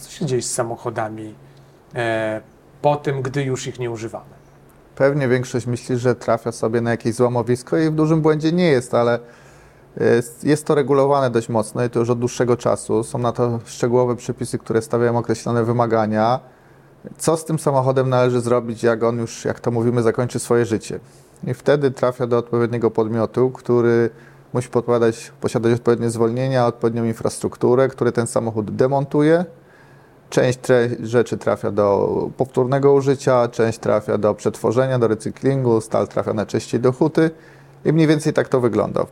Co się dzieje z samochodami e, po tym, gdy już ich nie używamy? Pewnie większość myśli, że trafia sobie na jakieś złomowisko i w dużym błędzie nie jest, ale jest, jest to regulowane dość mocno i to już od dłuższego czasu. Są na to szczegółowe przepisy, które stawiają określone wymagania. Co z tym samochodem należy zrobić, jak on już, jak to mówimy, zakończy swoje życie? I wtedy trafia do odpowiedniego podmiotu, który musi posiadać odpowiednie zwolnienia, odpowiednią infrastrukturę, który ten samochód demontuje. Część rzeczy trafia do powtórnego użycia, część trafia do przetworzenia, do recyklingu, stal trafia najczęściej do huty i mniej więcej tak to wygląda.